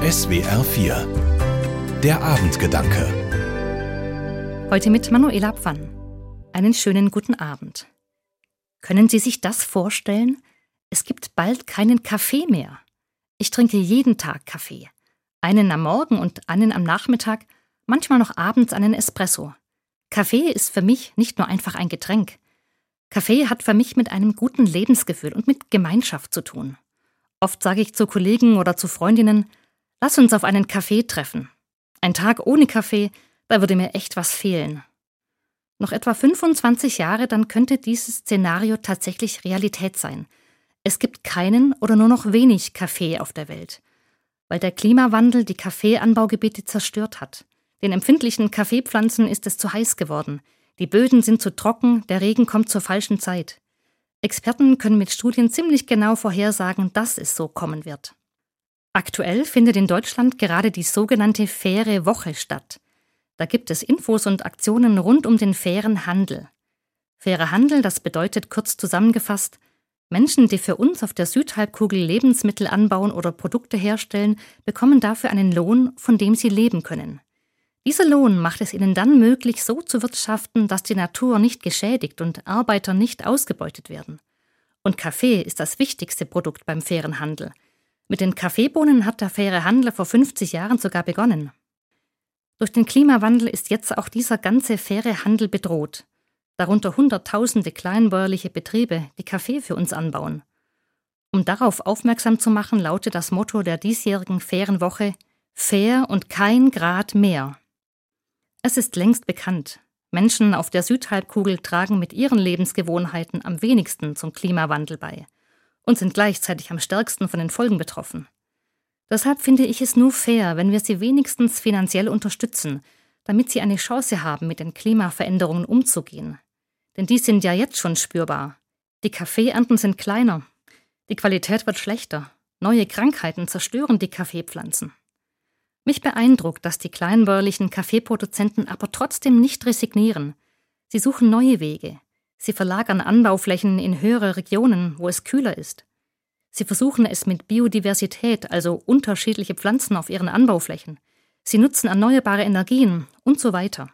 SWR 4 Der Abendgedanke Heute mit Manuela Pfann. Einen schönen guten Abend. Können Sie sich das vorstellen? Es gibt bald keinen Kaffee mehr. Ich trinke jeden Tag Kaffee. Einen am Morgen und einen am Nachmittag, manchmal noch abends einen Espresso. Kaffee ist für mich nicht nur einfach ein Getränk. Kaffee hat für mich mit einem guten Lebensgefühl und mit Gemeinschaft zu tun. Oft sage ich zu Kollegen oder zu Freundinnen, lass uns auf einen Kaffee treffen. Ein Tag ohne Kaffee, da würde mir echt was fehlen. Noch etwa 25 Jahre, dann könnte dieses Szenario tatsächlich Realität sein. Es gibt keinen oder nur noch wenig Kaffee auf der Welt, weil der Klimawandel die Kaffeeanbaugebiete zerstört hat. Den empfindlichen Kaffeepflanzen ist es zu heiß geworden. Die Böden sind zu trocken, der Regen kommt zur falschen Zeit. Experten können mit Studien ziemlich genau vorhersagen, dass es so kommen wird. Aktuell findet in Deutschland gerade die sogenannte Faire Woche statt. Da gibt es Infos und Aktionen rund um den fairen Handel. Fairer Handel, das bedeutet kurz zusammengefasst, Menschen, die für uns auf der Südhalbkugel Lebensmittel anbauen oder Produkte herstellen, bekommen dafür einen Lohn, von dem sie leben können. Dieser Lohn macht es ihnen dann möglich, so zu wirtschaften, dass die Natur nicht geschädigt und Arbeiter nicht ausgebeutet werden. Und Kaffee ist das wichtigste Produkt beim fairen Handel. Mit den Kaffeebohnen hat der faire Handel vor 50 Jahren sogar begonnen. Durch den Klimawandel ist jetzt auch dieser ganze faire Handel bedroht. Darunter Hunderttausende kleinbäuerliche Betriebe, die Kaffee für uns anbauen. Um darauf aufmerksam zu machen, lautet das Motto der diesjährigen fairen Woche Fair und kein Grad mehr. Es ist längst bekannt, Menschen auf der Südhalbkugel tragen mit ihren Lebensgewohnheiten am wenigsten zum Klimawandel bei und sind gleichzeitig am stärksten von den Folgen betroffen. Deshalb finde ich es nur fair, wenn wir sie wenigstens finanziell unterstützen, damit sie eine Chance haben, mit den Klimaveränderungen umzugehen. Denn die sind ja jetzt schon spürbar. Die Kaffeeernten sind kleiner, die Qualität wird schlechter, neue Krankheiten zerstören die Kaffeepflanzen. Mich beeindruckt, dass die kleinbäuerlichen Kaffeeproduzenten aber trotzdem nicht resignieren. Sie suchen neue Wege. Sie verlagern Anbauflächen in höhere Regionen, wo es kühler ist. Sie versuchen es mit Biodiversität, also unterschiedliche Pflanzen auf ihren Anbauflächen. Sie nutzen erneuerbare Energien und so weiter.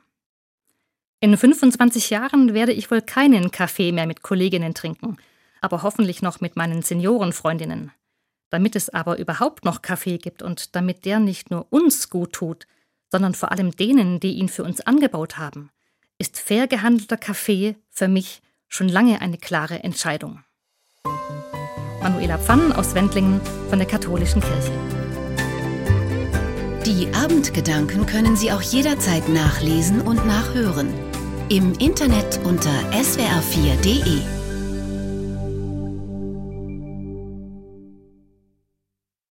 In 25 Jahren werde ich wohl keinen Kaffee mehr mit Kolleginnen trinken, aber hoffentlich noch mit meinen Seniorenfreundinnen. Damit es aber überhaupt noch Kaffee gibt und damit der nicht nur uns gut tut, sondern vor allem denen, die ihn für uns angebaut haben, ist fair gehandelter Kaffee für mich schon lange eine klare Entscheidung. Manuela Pfann aus Wendlingen von der Katholischen Kirche. Die Abendgedanken können Sie auch jederzeit nachlesen und nachhören. Im Internet unter swr4.de.